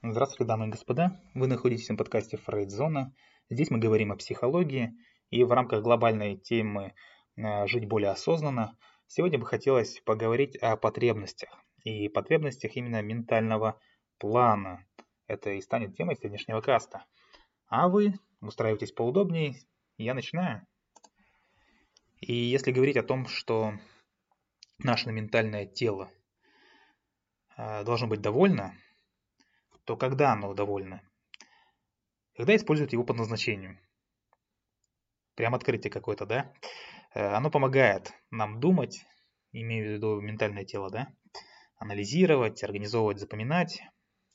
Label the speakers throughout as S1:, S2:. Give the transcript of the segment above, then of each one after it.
S1: Здравствуйте, дамы и господа. Вы находитесь на подкасте Фрейдзона. Здесь мы говорим о психологии. И в рамках глобальной темы э, «Жить более осознанно» сегодня бы хотелось поговорить о потребностях. И потребностях именно ментального плана. Это и станет темой сегодняшнего каста. А вы устраивайтесь поудобнее. Я начинаю. И если говорить о том, что наше ментальное тело э, должно быть довольно, то когда оно довольно? Когда используют его по назначению. Прям открытие какое-то, да? Э, оно помогает нам думать, имею в виду ментальное тело, да? Анализировать, организовывать, запоминать,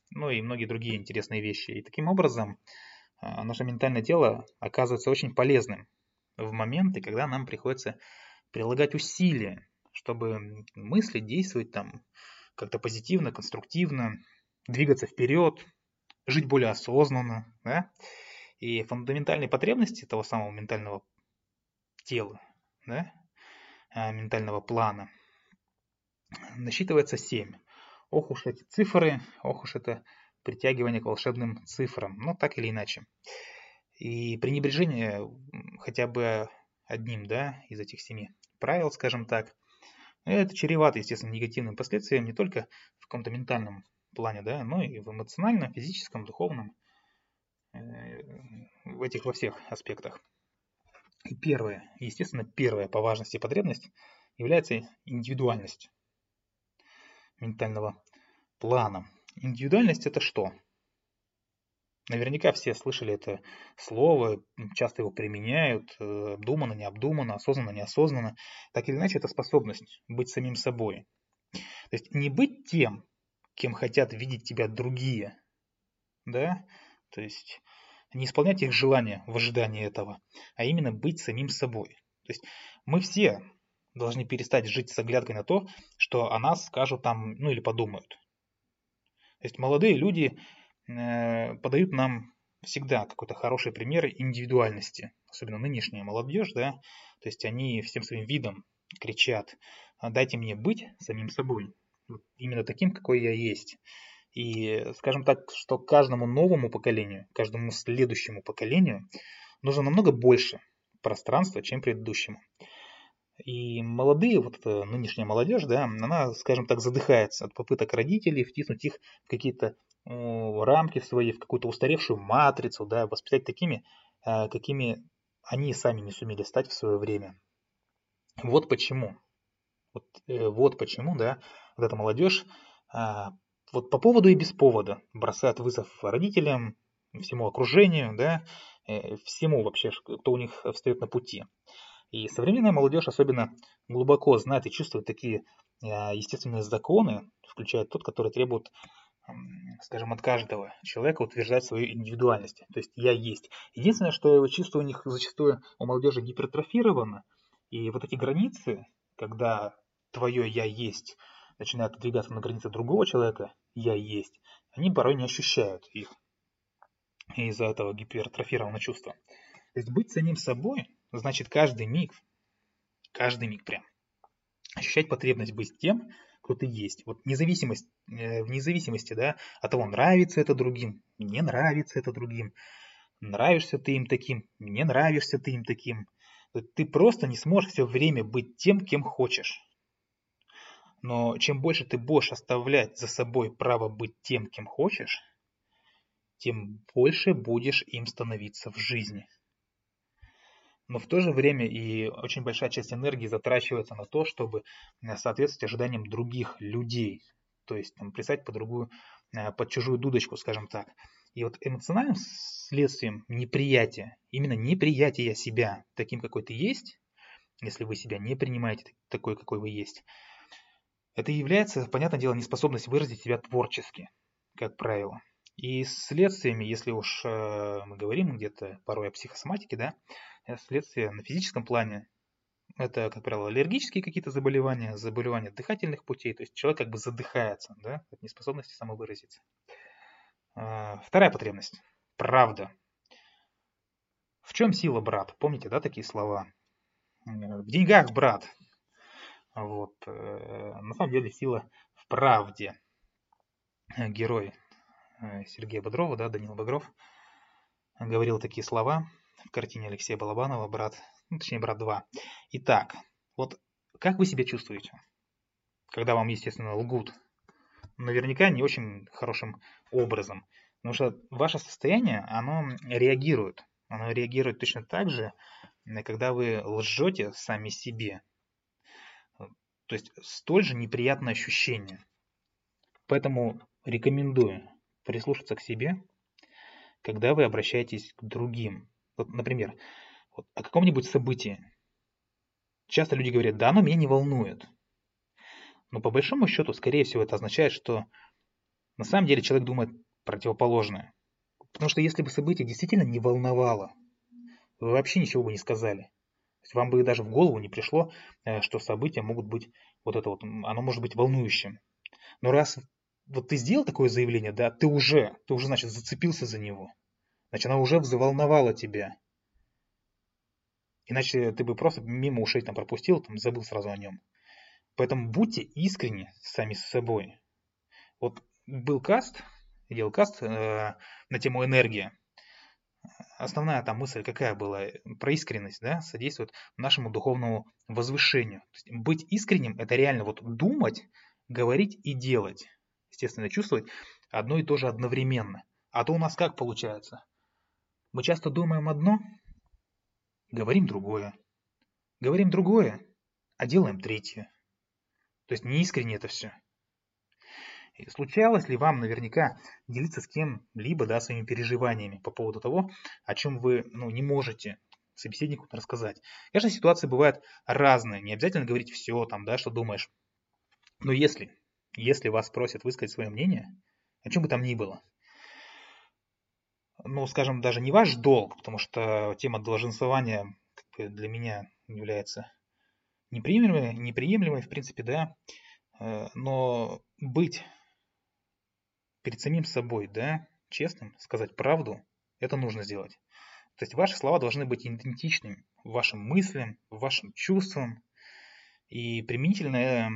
S1: ну и многие другие интересные вещи. И таким образом э, наше ментальное тело оказывается очень полезным в моменты, когда нам приходится прилагать усилия, чтобы мыслить, действовать там как-то позитивно, конструктивно, двигаться вперед, жить более осознанно, да? И фундаментальные потребности того самого ментального тела, да, а, ментального плана насчитывается 7. Ох уж эти цифры, ох уж это притягивание к волшебным цифрам, ну так или иначе. И пренебрежение хотя бы одним да, из этих семи правил, скажем так, это чревато, естественно, негативным последствиям не только в каком-то ментальном плане, да, но и в эмоциональном, физическом, духовном, э, в этих во всех аспектах. И первое, естественно, первая по важности потребность является индивидуальность ментального плана. Индивидуальность это что? Наверняка все слышали это слово, часто его применяют, э, обдуманно, необдуманно, осознанно, неосознанно. Так или иначе, это способность быть самим собой. То есть не быть тем, кем хотят видеть тебя другие, да, то есть не исполнять их желания в ожидании этого, а именно быть самим собой. То есть мы все должны перестать жить с оглядкой на то, что о нас скажут там, ну или подумают. То есть молодые люди Э, подают нам всегда какой-то хороший пример индивидуальности, особенно нынешняя молодежь, да, то есть они всем своим видом кричат, «А дайте мне быть самим собой, именно таким, какой я есть. И скажем так, что каждому новому поколению, каждому следующему поколению нужно намного больше пространства, чем предыдущему. И молодые, вот эта нынешняя молодежь, да, она, скажем так, задыхается от попыток родителей втиснуть их в какие-то рамки свои, в какую-то устаревшую матрицу, да, воспитать такими, э, какими они сами не сумели стать в свое время. Вот почему. Вот, э, вот почему, да, вот эта молодежь а, вот по поводу и без повода бросает вызов родителям, всему окружению, да, э, всему вообще, кто у них встает на пути. И современная молодежь особенно глубоко знает и чувствует такие естественные законы, включая тот, который требует скажем, от каждого человека утверждать свою индивидуальность. То есть я есть. Единственное, что чувство у них зачастую у молодежи гипертрофировано, и вот эти границы, когда твое я есть начинает двигаться на границе другого человека, я есть, они порой не ощущают их из-за этого гипертрофированного чувства. То есть быть самим собой, значит каждый миг, каждый миг прям, ощущать потребность быть тем, кто ты есть. Вот независимость, э, в независимости да, от того, нравится это другим, мне нравится это другим, нравишься ты им таким, мне нравишься ты им таким. Ты просто не сможешь все время быть тем, кем хочешь. Но чем больше ты будешь оставлять за собой право быть тем, кем хочешь, тем больше будешь им становиться в жизни но в то же время и очень большая часть энергии затрачивается на то, чтобы э, соответствовать ожиданиям других людей, то есть там, плясать под другую, э, под чужую дудочку, скажем так. И вот эмоциональным следствием неприятия, именно неприятия себя таким, какой ты есть, если вы себя не принимаете такой, какой вы есть, это является, понятное дело, неспособность выразить себя творчески, как правило. И следствиями, если уж э, мы говорим где-то порой о психосоматике, да, Э, следствие на физическом плане. Это, как правило, аллергические какие-то заболевания, заболевания дыхательных путей, то есть человек как бы задыхается да, от неспособности самовыразиться. А, вторая потребность. Правда. В чем сила, брат? Помните, да, такие слова? В деньгах, брат. Вот. Э, на самом деле сила в правде. Герой э, Сергея Бодрова, да, Данил Багров, говорил такие слова в картине Алексея Балабанова «Брат», ну, точнее, «Брат 2». Итак, вот как вы себя чувствуете, когда вам, естественно, лгут? Наверняка не очень хорошим образом. Потому что ваше состояние, оно реагирует. Оно реагирует точно так же, когда вы лжете сами себе. То есть столь же неприятное ощущение. Поэтому рекомендую прислушаться к себе, когда вы обращаетесь к другим. Вот, например, вот о каком-нибудь событии. Часто люди говорят, да, оно меня не волнует. Но по большому счету, скорее всего, это означает, что на самом деле человек думает противоположное. Потому что если бы событие действительно не волновало, вы вообще ничего бы не сказали. То есть вам бы даже в голову не пришло, э, что события могут быть, вот это вот, оно может быть волнующим. Но раз вот ты сделал такое заявление, да, ты уже, ты уже, значит, зацепился за него. Значит, оно уже взволновало тебя. Иначе ты бы просто мимо ушей там пропустил, там забыл сразу о нем. Поэтому будьте искренни сами с собой. Вот был каст, делал каст э, на тему энергия. Основная там мысль какая была? Про искренность, да, содействует нашему духовному возвышению. То есть быть искренним – это реально вот думать, говорить и делать естественно, чувствовать одно и то же одновременно. А то у нас как получается? Мы часто думаем одно, говорим другое. Говорим другое, а делаем третье. То есть неискренне это все. Случалось ли вам наверняка делиться с кем-либо да, своими переживаниями по поводу того, о чем вы ну, не можете собеседнику рассказать? Конечно, ситуации бывают разные, не обязательно говорить все, там, да, что думаешь. Но если если вас просят высказать свое мнение, о чем бы там ни было, ну, скажем, даже не ваш долг, потому что тема долженствования для меня является неприемлемой, неприемлемой, в принципе, да, э, но быть перед самим собой, да, честным, сказать правду, это нужно сделать. То есть ваши слова должны быть идентичными вашим мыслям, вашим чувствам, и применительно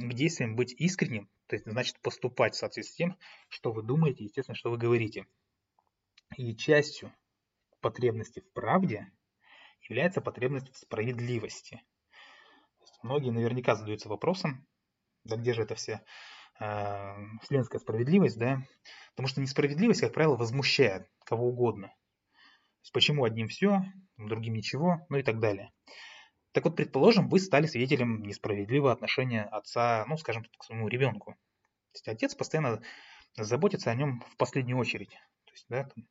S1: к действиям быть искренним, то есть значит поступать в соответствии с тем, что вы думаете, естественно, что вы говорите. И частью потребности в правде является потребность в справедливости. Многие наверняка задаются вопросом, да где же эта вся э, вселенская справедливость, да? Потому что несправедливость, как правило, возмущает кого угодно. То есть почему одним все, другим ничего, ну и так далее. Так вот, предположим, вы стали свидетелем несправедливого отношения отца, ну, скажем, к своему ребенку. То есть отец постоянно заботится о нем в последнюю очередь. То есть, да, там,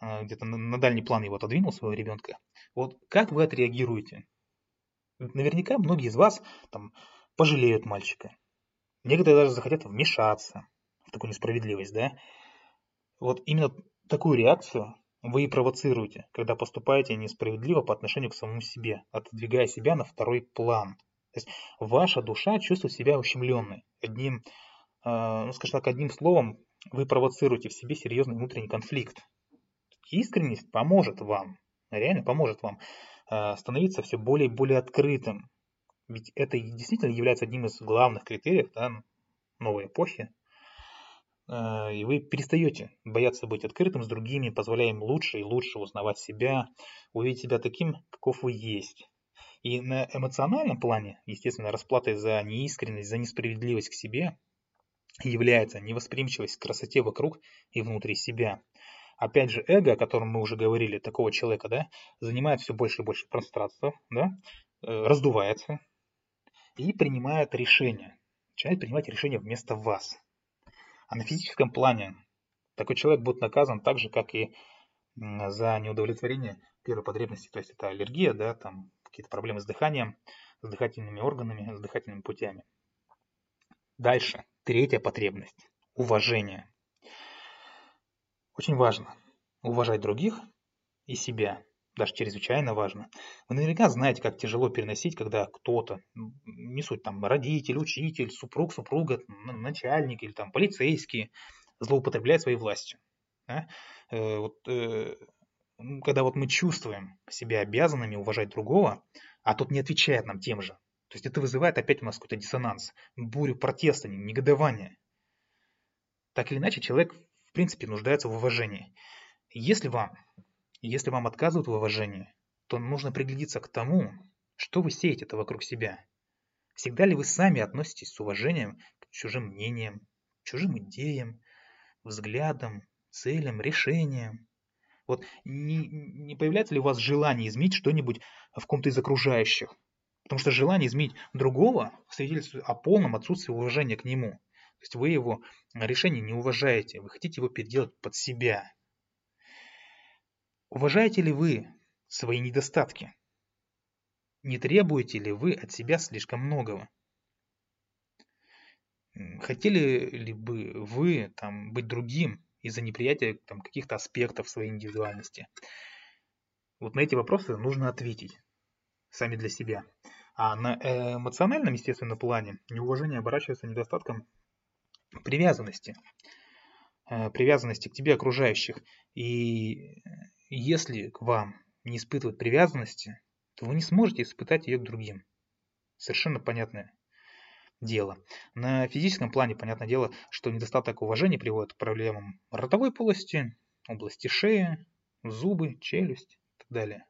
S1: а, где-то на дальний план его отодвинул своего ребенка. Вот как вы отреагируете? Наверняка многие из вас там пожалеют мальчика. Некоторые даже захотят вмешаться в такую несправедливость, да? Вот именно такую реакцию вы и провоцируете, когда поступаете несправедливо по отношению к самому себе, отодвигая себя на второй план. То есть ваша душа чувствует себя ущемленной. Одним, э, ну, скажем так, одним словом, вы провоцируете в себе серьезный внутренний конфликт. Искренность поможет вам, реально поможет вам э, становиться все более и более открытым. Ведь это действительно является одним из главных критериев да, новой эпохи, а, и вы перестаете бояться быть открытым с другими, позволяя им лучше и лучше узнавать себя, увидеть себя таким, каков вы есть. И на эмоциональном плане, естественно, расплатой за неискренность, за несправедливость к себе является невосприимчивость к красоте вокруг и внутри себя. Опять же, эго, о котором мы уже говорили, такого человека, да, занимает все больше и больше пространства, да, э, раздувается и принимает решения. Начинает принимать решения вместо вас. А на физическом плане такой человек будет наказан так же, как и за неудовлетворение первой потребности, то есть это аллергия, да, там какие-то проблемы с дыханием, с дыхательными органами, с дыхательными путями. Дальше, третья потребность – уважение. Очень важно уважать других и себя даже чрезвычайно важно. Вы наверняка знаете, как тяжело переносить, когда кто-то, не суть там родитель, учитель, супруг, супруга, начальник или там полицейский злоупотребляет своей властью. Да? Э, вот, э, когда вот мы чувствуем себя обязанными уважать другого, а тот не отвечает нам тем же. То есть это вызывает опять у нас какой-то диссонанс, бурю протеста, негодования. Так или иначе, человек принципе нуждаются в уважении. Если вам, если вам отказывают в уважении, то нужно приглядеться к тому, что вы сеете-то вокруг себя. Всегда ли вы сами относитесь с уважением к чужим мнениям, чужим идеям, взглядам, целям, решениям? Вот не, не появляется ли у вас желание изменить что-нибудь в ком-то из окружающих? Потому что желание изменить другого свидетельствует о полном отсутствии уважения к нему. То есть вы его решение не уважаете, вы хотите его переделать под себя. Уважаете ли вы свои недостатки? Не требуете ли вы от себя слишком многого? Хотели ли бы вы там, быть другим из-за неприятия там, каких-то аспектов своей индивидуальности? Вот на эти вопросы нужно ответить сами для себя. А на эмоциональном, естественно, плане неуважение оборачивается недостатком привязанности. Э, привязанности к тебе окружающих. И если к вам не испытывают привязанности, то вы не сможете испытать ее к другим. Совершенно понятное дело. На физическом плане, понятное дело, что недостаток уважения приводит к проблемам ротовой полости, области шеи, зубы, челюсть и так далее.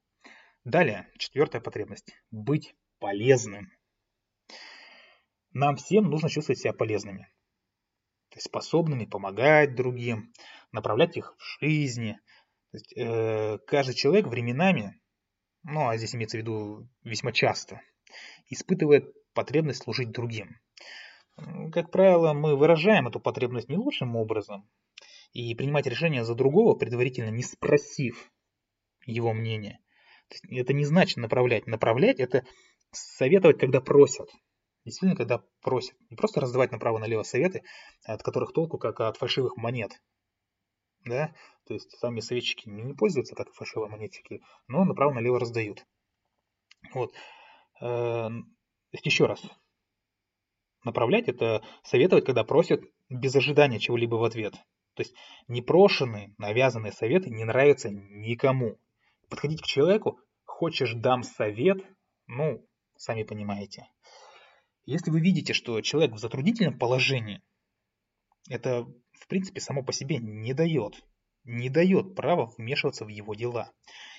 S1: Далее, четвертая потребность – быть полезным. Нам всем нужно чувствовать себя полезными, то есть способными помогать другим, направлять их в жизни. То есть, э, каждый человек временами, ну а здесь имеется в виду весьма часто, испытывает потребность служить другим. Как правило, мы выражаем эту потребность не лучшим образом и принимать решение за другого, предварительно не спросив его мнения. Это не значит направлять. Направлять – это советовать, когда просят. Действительно, когда просят. Не просто раздавать направо-налево советы, от которых толку, как от фальшивых монет. Да? То есть сами советчики не пользуются как фальшивые монетчики, но направо-налево раздают. Вот. Э, еще раз. Направлять это советовать, когда просят без ожидания чего-либо в ответ. То есть непрошенные, навязанные советы не нравятся никому. Подходить к человеку, хочешь дам совет, ну, сами понимаете. Если вы видите, что человек в затруднительном положении, это, в принципе, само по себе не дает, не дает права вмешиваться в его дела.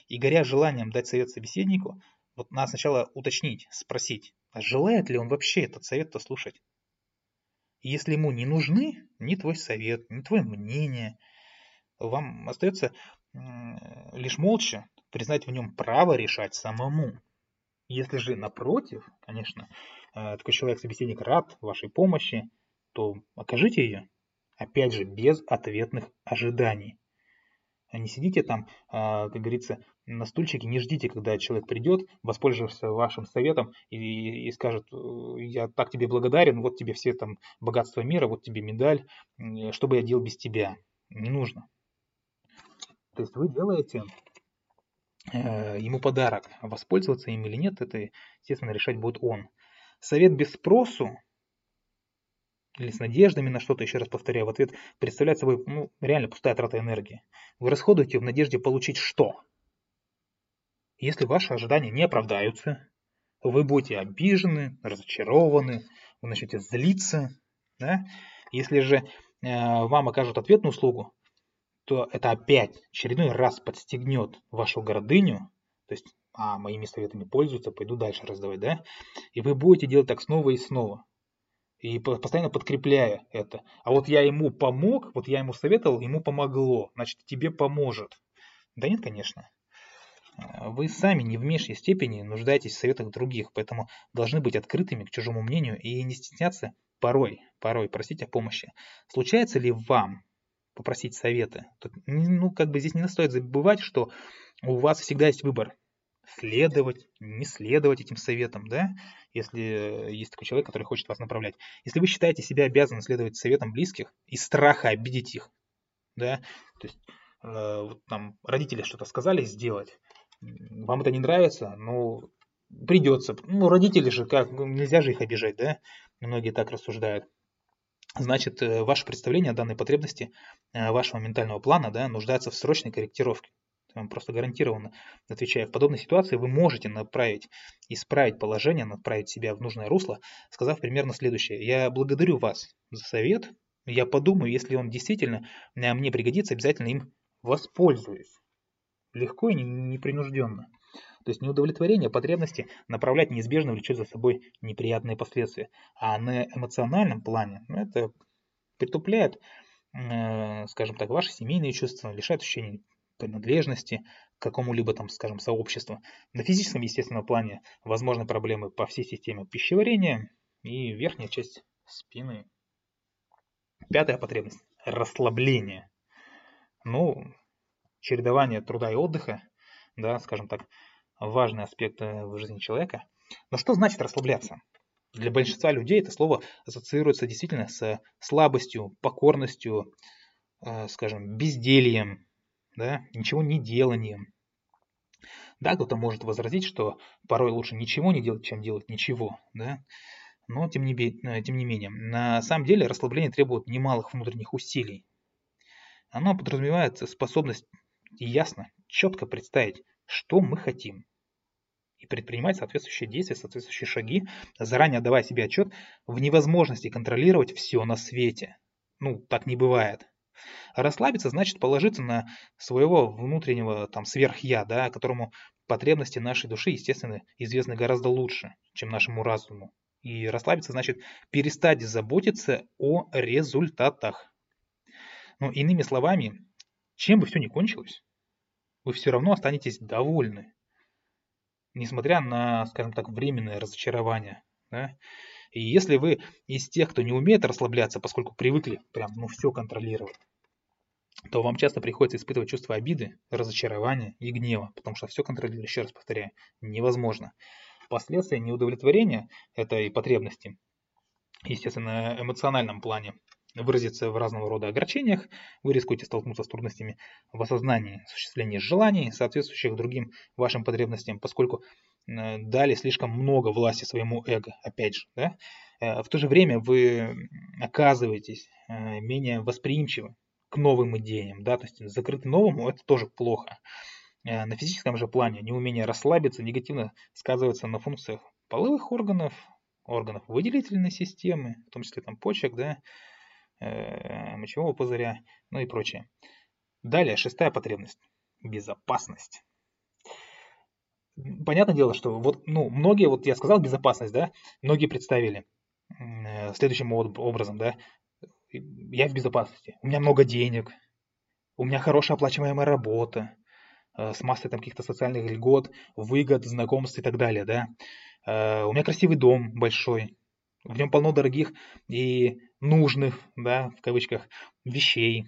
S1: И горя желанием дать совет собеседнику, вот надо сначала уточнить, спросить, а желает ли он вообще этот совет-то слушать. Если ему не нужны ни твой совет, ни твое мнение, вам остается лишь молча признать в нем право решать самому. Если же напротив, конечно, э, такой человек-собеседник рад вашей помощи, то окажите ее, опять же, без ответных ожиданий. А не сидите там, а, как говорится, на стульчике, не ждите, когда человек придет, воспользовался вашим советом и, и скажет, «Э, я так тебе благодарен, вот тебе все там богатство мира, вот тебе медаль, что бы я делал без тебя? Не нужно. То есть вы делаете Э, ему подарок. Воспользоваться им или нет, это, естественно, решать будет он. Совет без спросу или с надеждами на что-то, еще раз повторяю, в ответ представляет собой ну, реально пустая трата энергии. Вы расходуете в надежде получить что? Если ваши ожидания не оправдаются, вы будете обижены, разочарованы, вы начнете злиться. Да? Если же э, вам окажут ответную услугу, то это опять очередной раз подстегнет вашу гордыню, то есть, а, моими советами пользуются, пойду дальше раздавать, да, и вы будете делать так снова и снова, и постоянно подкрепляя это. А вот я ему помог, вот я ему советовал, ему помогло, значит, тебе поможет. Да нет, конечно. Вы сами не в меньшей степени нуждаетесь в советах других, поэтому должны быть открытыми к чужому мнению и не стесняться порой, порой просить о помощи. Случается ли вам попросить совета. Ну, как бы здесь не стоит забывать, что у вас всегда есть выбор. Следовать, не следовать этим советам, да, если есть такой человек, который хочет вас направлять. Если вы считаете себя обязанным следовать советам близких из страха обидеть их, да, то есть э, вот там родители что-то сказали сделать, вам это не нравится, ну, придется. Ну, родители же, как, нельзя же их обижать, да, многие так рассуждают значит, э, ваше представление о данной потребности э, вашего ментального плана да, нуждается в срочной корректировке. Вам просто гарантированно отвечая, в подобной ситуации вы можете направить, исправить положение, направить себя в нужное русло, сказав примерно следующее. Я благодарю вас за совет, Я подумаю, если он действительно э, мне пригодится, обязательно им воспользуюсь. Легко и непринужденно. То есть неудовлетворение потребности направлять неизбежно влечет за собой неприятные последствия. А на эмоциональном плане ну, это притупляет, э, скажем так, ваши семейные чувства, лишает ощущения принадлежности к какому-либо там, скажем, сообществу. На физическом, естественно, плане возможны проблемы по всей системе пищеварения и верхняя часть спины. Пятая потребность – расслабление. Ну, чередование труда и отдыха, да, скажем так, важный аспект э, в жизни человека. Но что значит расслабляться? Для большинства людей это слово ассоциируется действительно с слабостью, покорностью, э, скажем, бездельем, да, ничего не деланием. Да, кто-то может возразить, что порой лучше ничего не делать, чем делать ничего, да, но тем не, э, тем не менее, на самом деле расслабление требует немалых внутренних усилий. Оно подразумевает способность ясно, четко представить, что мы хотим, и предпринимать соответствующие действия, соответствующие шаги, заранее отдавая себе отчет в невозможности контролировать все на свете. Ну, так не бывает. Расслабиться значит положиться на своего внутреннего там сверх-я, да, которому потребности нашей души, естественно, известны гораздо лучше, чем нашему разуму. И расслабиться значит перестать заботиться о результатах. Ну, иными словами, чем бы все ни кончилось, вы все равно останетесь довольны, несмотря на, скажем так, временное разочарование. Да? И если вы из тех, кто не умеет расслабляться, поскольку привыкли прям ну, все контролировать, то вам часто приходится испытывать чувство обиды, разочарования и гнева, потому что все контролировать, еще раз повторяю, невозможно. Последствия неудовлетворения этой потребности, естественно, на эмоциональном плане, выразится в разного рода огорчениях, вы рискуете столкнуться с трудностями в осознании, осуществлении желаний, соответствующих другим вашим потребностям, поскольку дали слишком много власти своему эго, опять же. Да? Э, в то же время вы оказываетесь э, менее восприимчивы к новым идеям, да, то есть закрыты новому, это тоже плохо. На физическом же плане неумение расслабиться негативно сказывается на функциях половых органов, органов выделительной системы, в том числе там почек, да, Э, мочевого пузыря, ну и прочее. Далее, шестая потребность. Безопасность. Понятное дело, что вот, ну, многие, вот я сказал безопасность, да, многие представили э, следующим образом, да, я в безопасности, у меня много денег, у меня хорошая оплачиваемая работа, э, с массой там каких-то социальных льгот, выгод, знакомств и так далее, да. У меня красивый дом большой, в нем полно дорогих и нужных, да, в кавычках, вещей.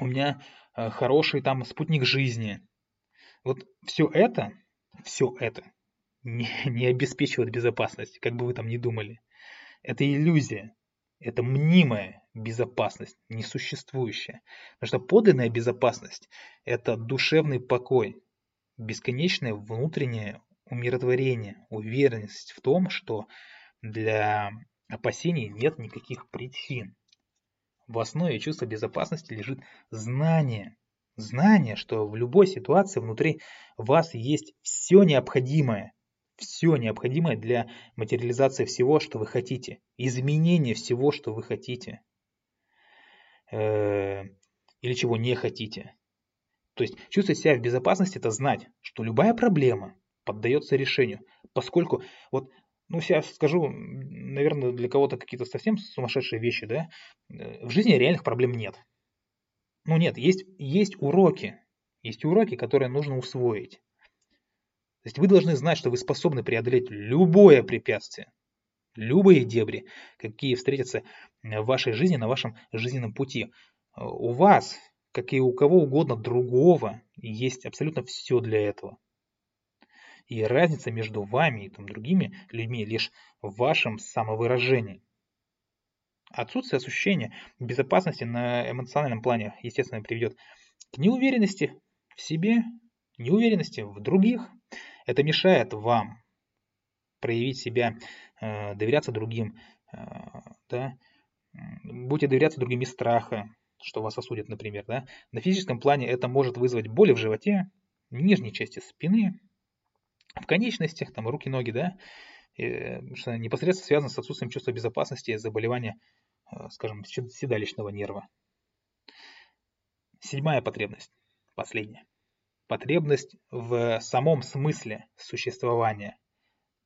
S1: У меня э, хороший там спутник жизни. Вот все это, все это не, не обеспечивает безопасность, как бы вы там ни думали. Это иллюзия, это мнимая безопасность, несуществующая. Потому что подлинная безопасность – это душевный покой, бесконечное внутреннее умиротворение, уверенность в том, что для опасений нет никаких причин. В основе чувства безопасности лежит знание. Знание, что в любой ситуации внутри вас есть все необходимое. Все необходимое для материализации всего, что вы хотите. Изменения всего, что вы хотите. Э, или чего не хотите. То есть чувствовать себя в безопасности – это знать, что любая проблема поддается решению. Поскольку вот ну, сейчас скажу, наверное, для кого-то какие-то совсем сумасшедшие вещи, да, э, в жизни реальных проблем нет. Ну, нет, есть, есть уроки, есть уроки, которые нужно усвоить. То есть вы должны знать, что вы способны преодолеть любое препятствие, любые дебри, какие встретятся в вашей жизни, на вашем жизненном пути. У вас, как и у кого угодно другого, есть абсолютно все для этого. И разница между вами и там, другими людьми лишь в вашем самовыражении. Отсутствие ощущения безопасности на эмоциональном плане, естественно, приведет к неуверенности в себе, неуверенности в других. Это мешает вам проявить себя, э, доверяться другим, э, да, будете доверяться другим из страха, что вас осудят, например. Да? На физическом плане это может вызвать боли в животе, нижней части спины, в конечностях, там руки, ноги, да, что непосредственно связано с отсутствием чувства безопасности, заболевания э, скажем, седалищного нерва. Седьмая потребность, последняя. Потребность в самом смысле существования.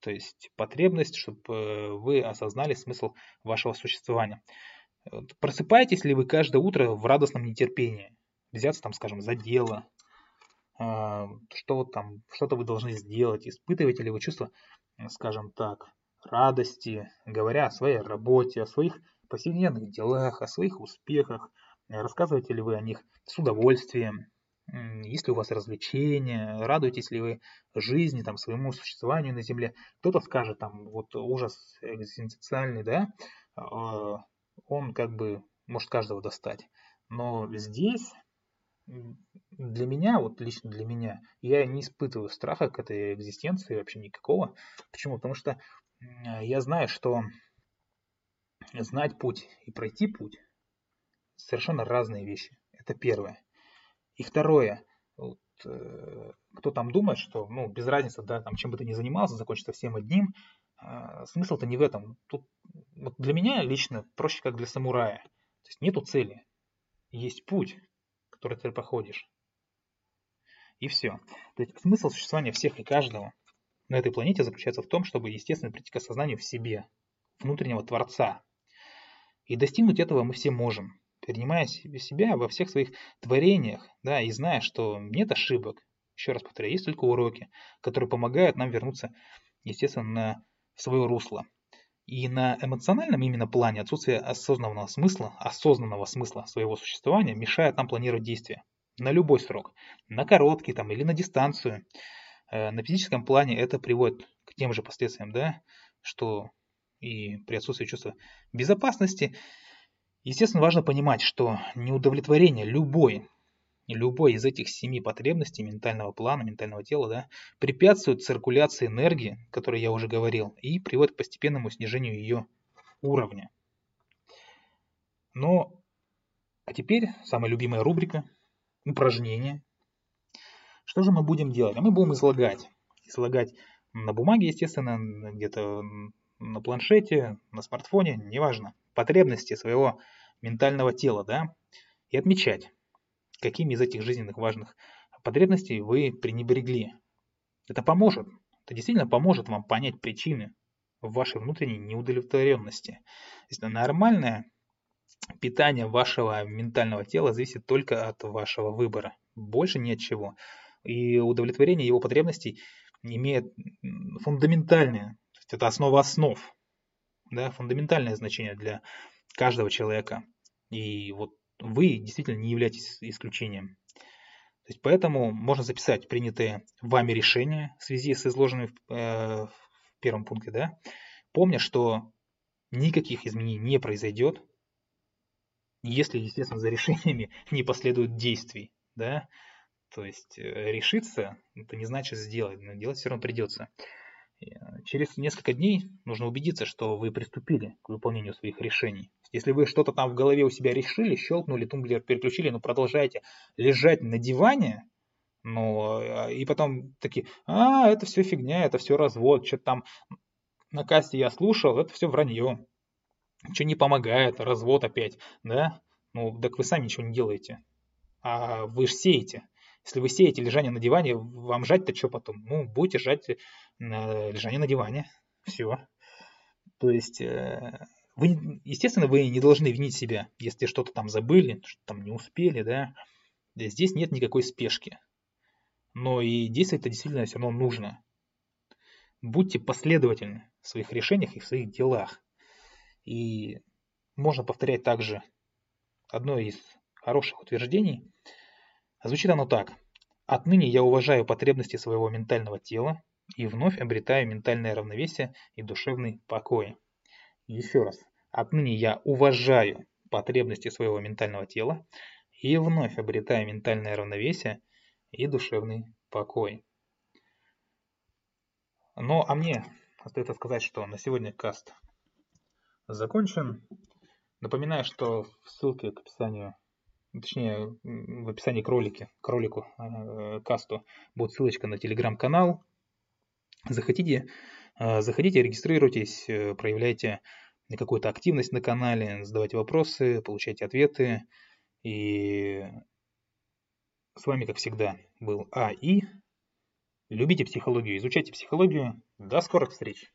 S1: То есть потребность, чтобы э, вы осознали смысл вашего существования. Просыпаетесь ли вы каждое утро в радостном нетерпении? Взяться там, скажем, за дело, а, что там, что-то вы должны сделать, испытываете ли вы чувство, скажем так, радости, говоря о своей работе, о своих повседневных делах, о своих успехах, рассказываете ли вы о них с удовольствием, есть ли у вас развлечения, радуетесь ли вы жизни, там, своему существованию на Земле. Кто-то скажет, там, вот ужас экзистенциальный, да, а, он как бы может каждого достать. Но здесь для меня, вот лично для меня, я не испытываю страха к этой экзистенции вообще никакого. Почему? Потому что я знаю, что знать путь и пройти путь совершенно разные вещи. Это первое. И второе, вот, э, кто там думает, что ну, без разницы, да, там, чем бы ты ни занимался, закончится всем одним, э, смысл-то не в этом. Тут вот для меня лично проще, как для самурая. То есть нету цели, есть путь, который ты проходишь. И все. То есть смысл существования всех и каждого на этой планете заключается в том, чтобы, естественно, прийти к осознанию в себе, внутреннего Творца. И достигнуть этого мы все можем, принимая себя во всех своих творениях, да, и зная, что нет ошибок. Еще раз повторяю, есть только уроки, которые помогают нам вернуться, естественно, на свое русло. И на эмоциональном именно плане отсутствие осознанного смысла, осознанного смысла своего существования мешает нам планировать действия на любой срок, на короткий там или на дистанцию. Э, на физическом плане это приводит к тем же последствиям, да, что и при отсутствии чувства безопасности. Естественно, важно понимать, что неудовлетворение любой любой из этих семи потребностей ментального плана, ментального тела, да, препятствует циркуляции энергии, о которой я уже говорил, и приводит к постепенному снижению ее уровня. Но, а теперь самая любимая рубрика – упражнения. Что же мы будем делать? А мы будем излагать. Излагать на бумаге, естественно, где-то на планшете, на смартфоне, неважно, потребности своего ментального тела, да, и отмечать какими из этих жизненных важных потребностей вы пренебрегли. Это поможет, это действительно поможет вам понять причины вашей внутренней неудовлетворенности. Есть нормальное питание вашего ментального тела зависит только от вашего выбора, больше ни от чего. И удовлетворение его потребностей имеет фундаментальное, есть это основа основ, да, фундаментальное значение для каждого человека. И вот вы действительно не являетесь исключением. То есть поэтому можно записать принятые вами решения в связи с изложенными в, э, в первом пункте, да, помня, что никаких изменений не произойдет, если, естественно, за решениями не последуют действий, да, то есть э, решиться, это не значит сделать, но делать все равно придется. Э, через несколько дней нужно убедиться, что вы приступили к выполнению своих решений. Если вы что-то там в голове у себя решили, щелкнули, тумблер переключили, но продолжаете лежать на диване, ну, и потом такие, а, это все фигня, это все развод, что-то там на касте я слушал, это все вранье. Ничего не помогает, развод опять, да? Ну, так вы сами ничего не делаете. А вы же сеете. Если вы сеете лежание на диване, вам жать-то что потом? Ну, будете жать на лежание на диване. Все. То есть, э, вы, естественно, вы не должны винить себя, если что-то там забыли, что там не успели, да. Здесь нет никакой спешки. Но и действовать это действительно все равно нужно. Будьте последовательны в своих решениях и в своих делах. И можно повторять также одно из хороших утверждений – Звучит оно так. Отныне я уважаю потребности своего ментального тела и вновь обретаю ментальное равновесие и душевный покой. Еще раз. Отныне я уважаю потребности своего ментального тела и вновь обретаю ментальное равновесие и душевный покой. Ну, а мне остается сказать, что на сегодня каст закончен. Напоминаю, что в ссылке к описанию точнее в описании к, ролике, к ролику, э, касту будет ссылочка на телеграм-канал. Заходите, э, заходите, регистрируйтесь, э, проявляйте какую-то активность на канале, задавайте вопросы, получайте ответы. И с вами, как всегда, был А.И. Любите психологию, изучайте психологию. До скорых встреч!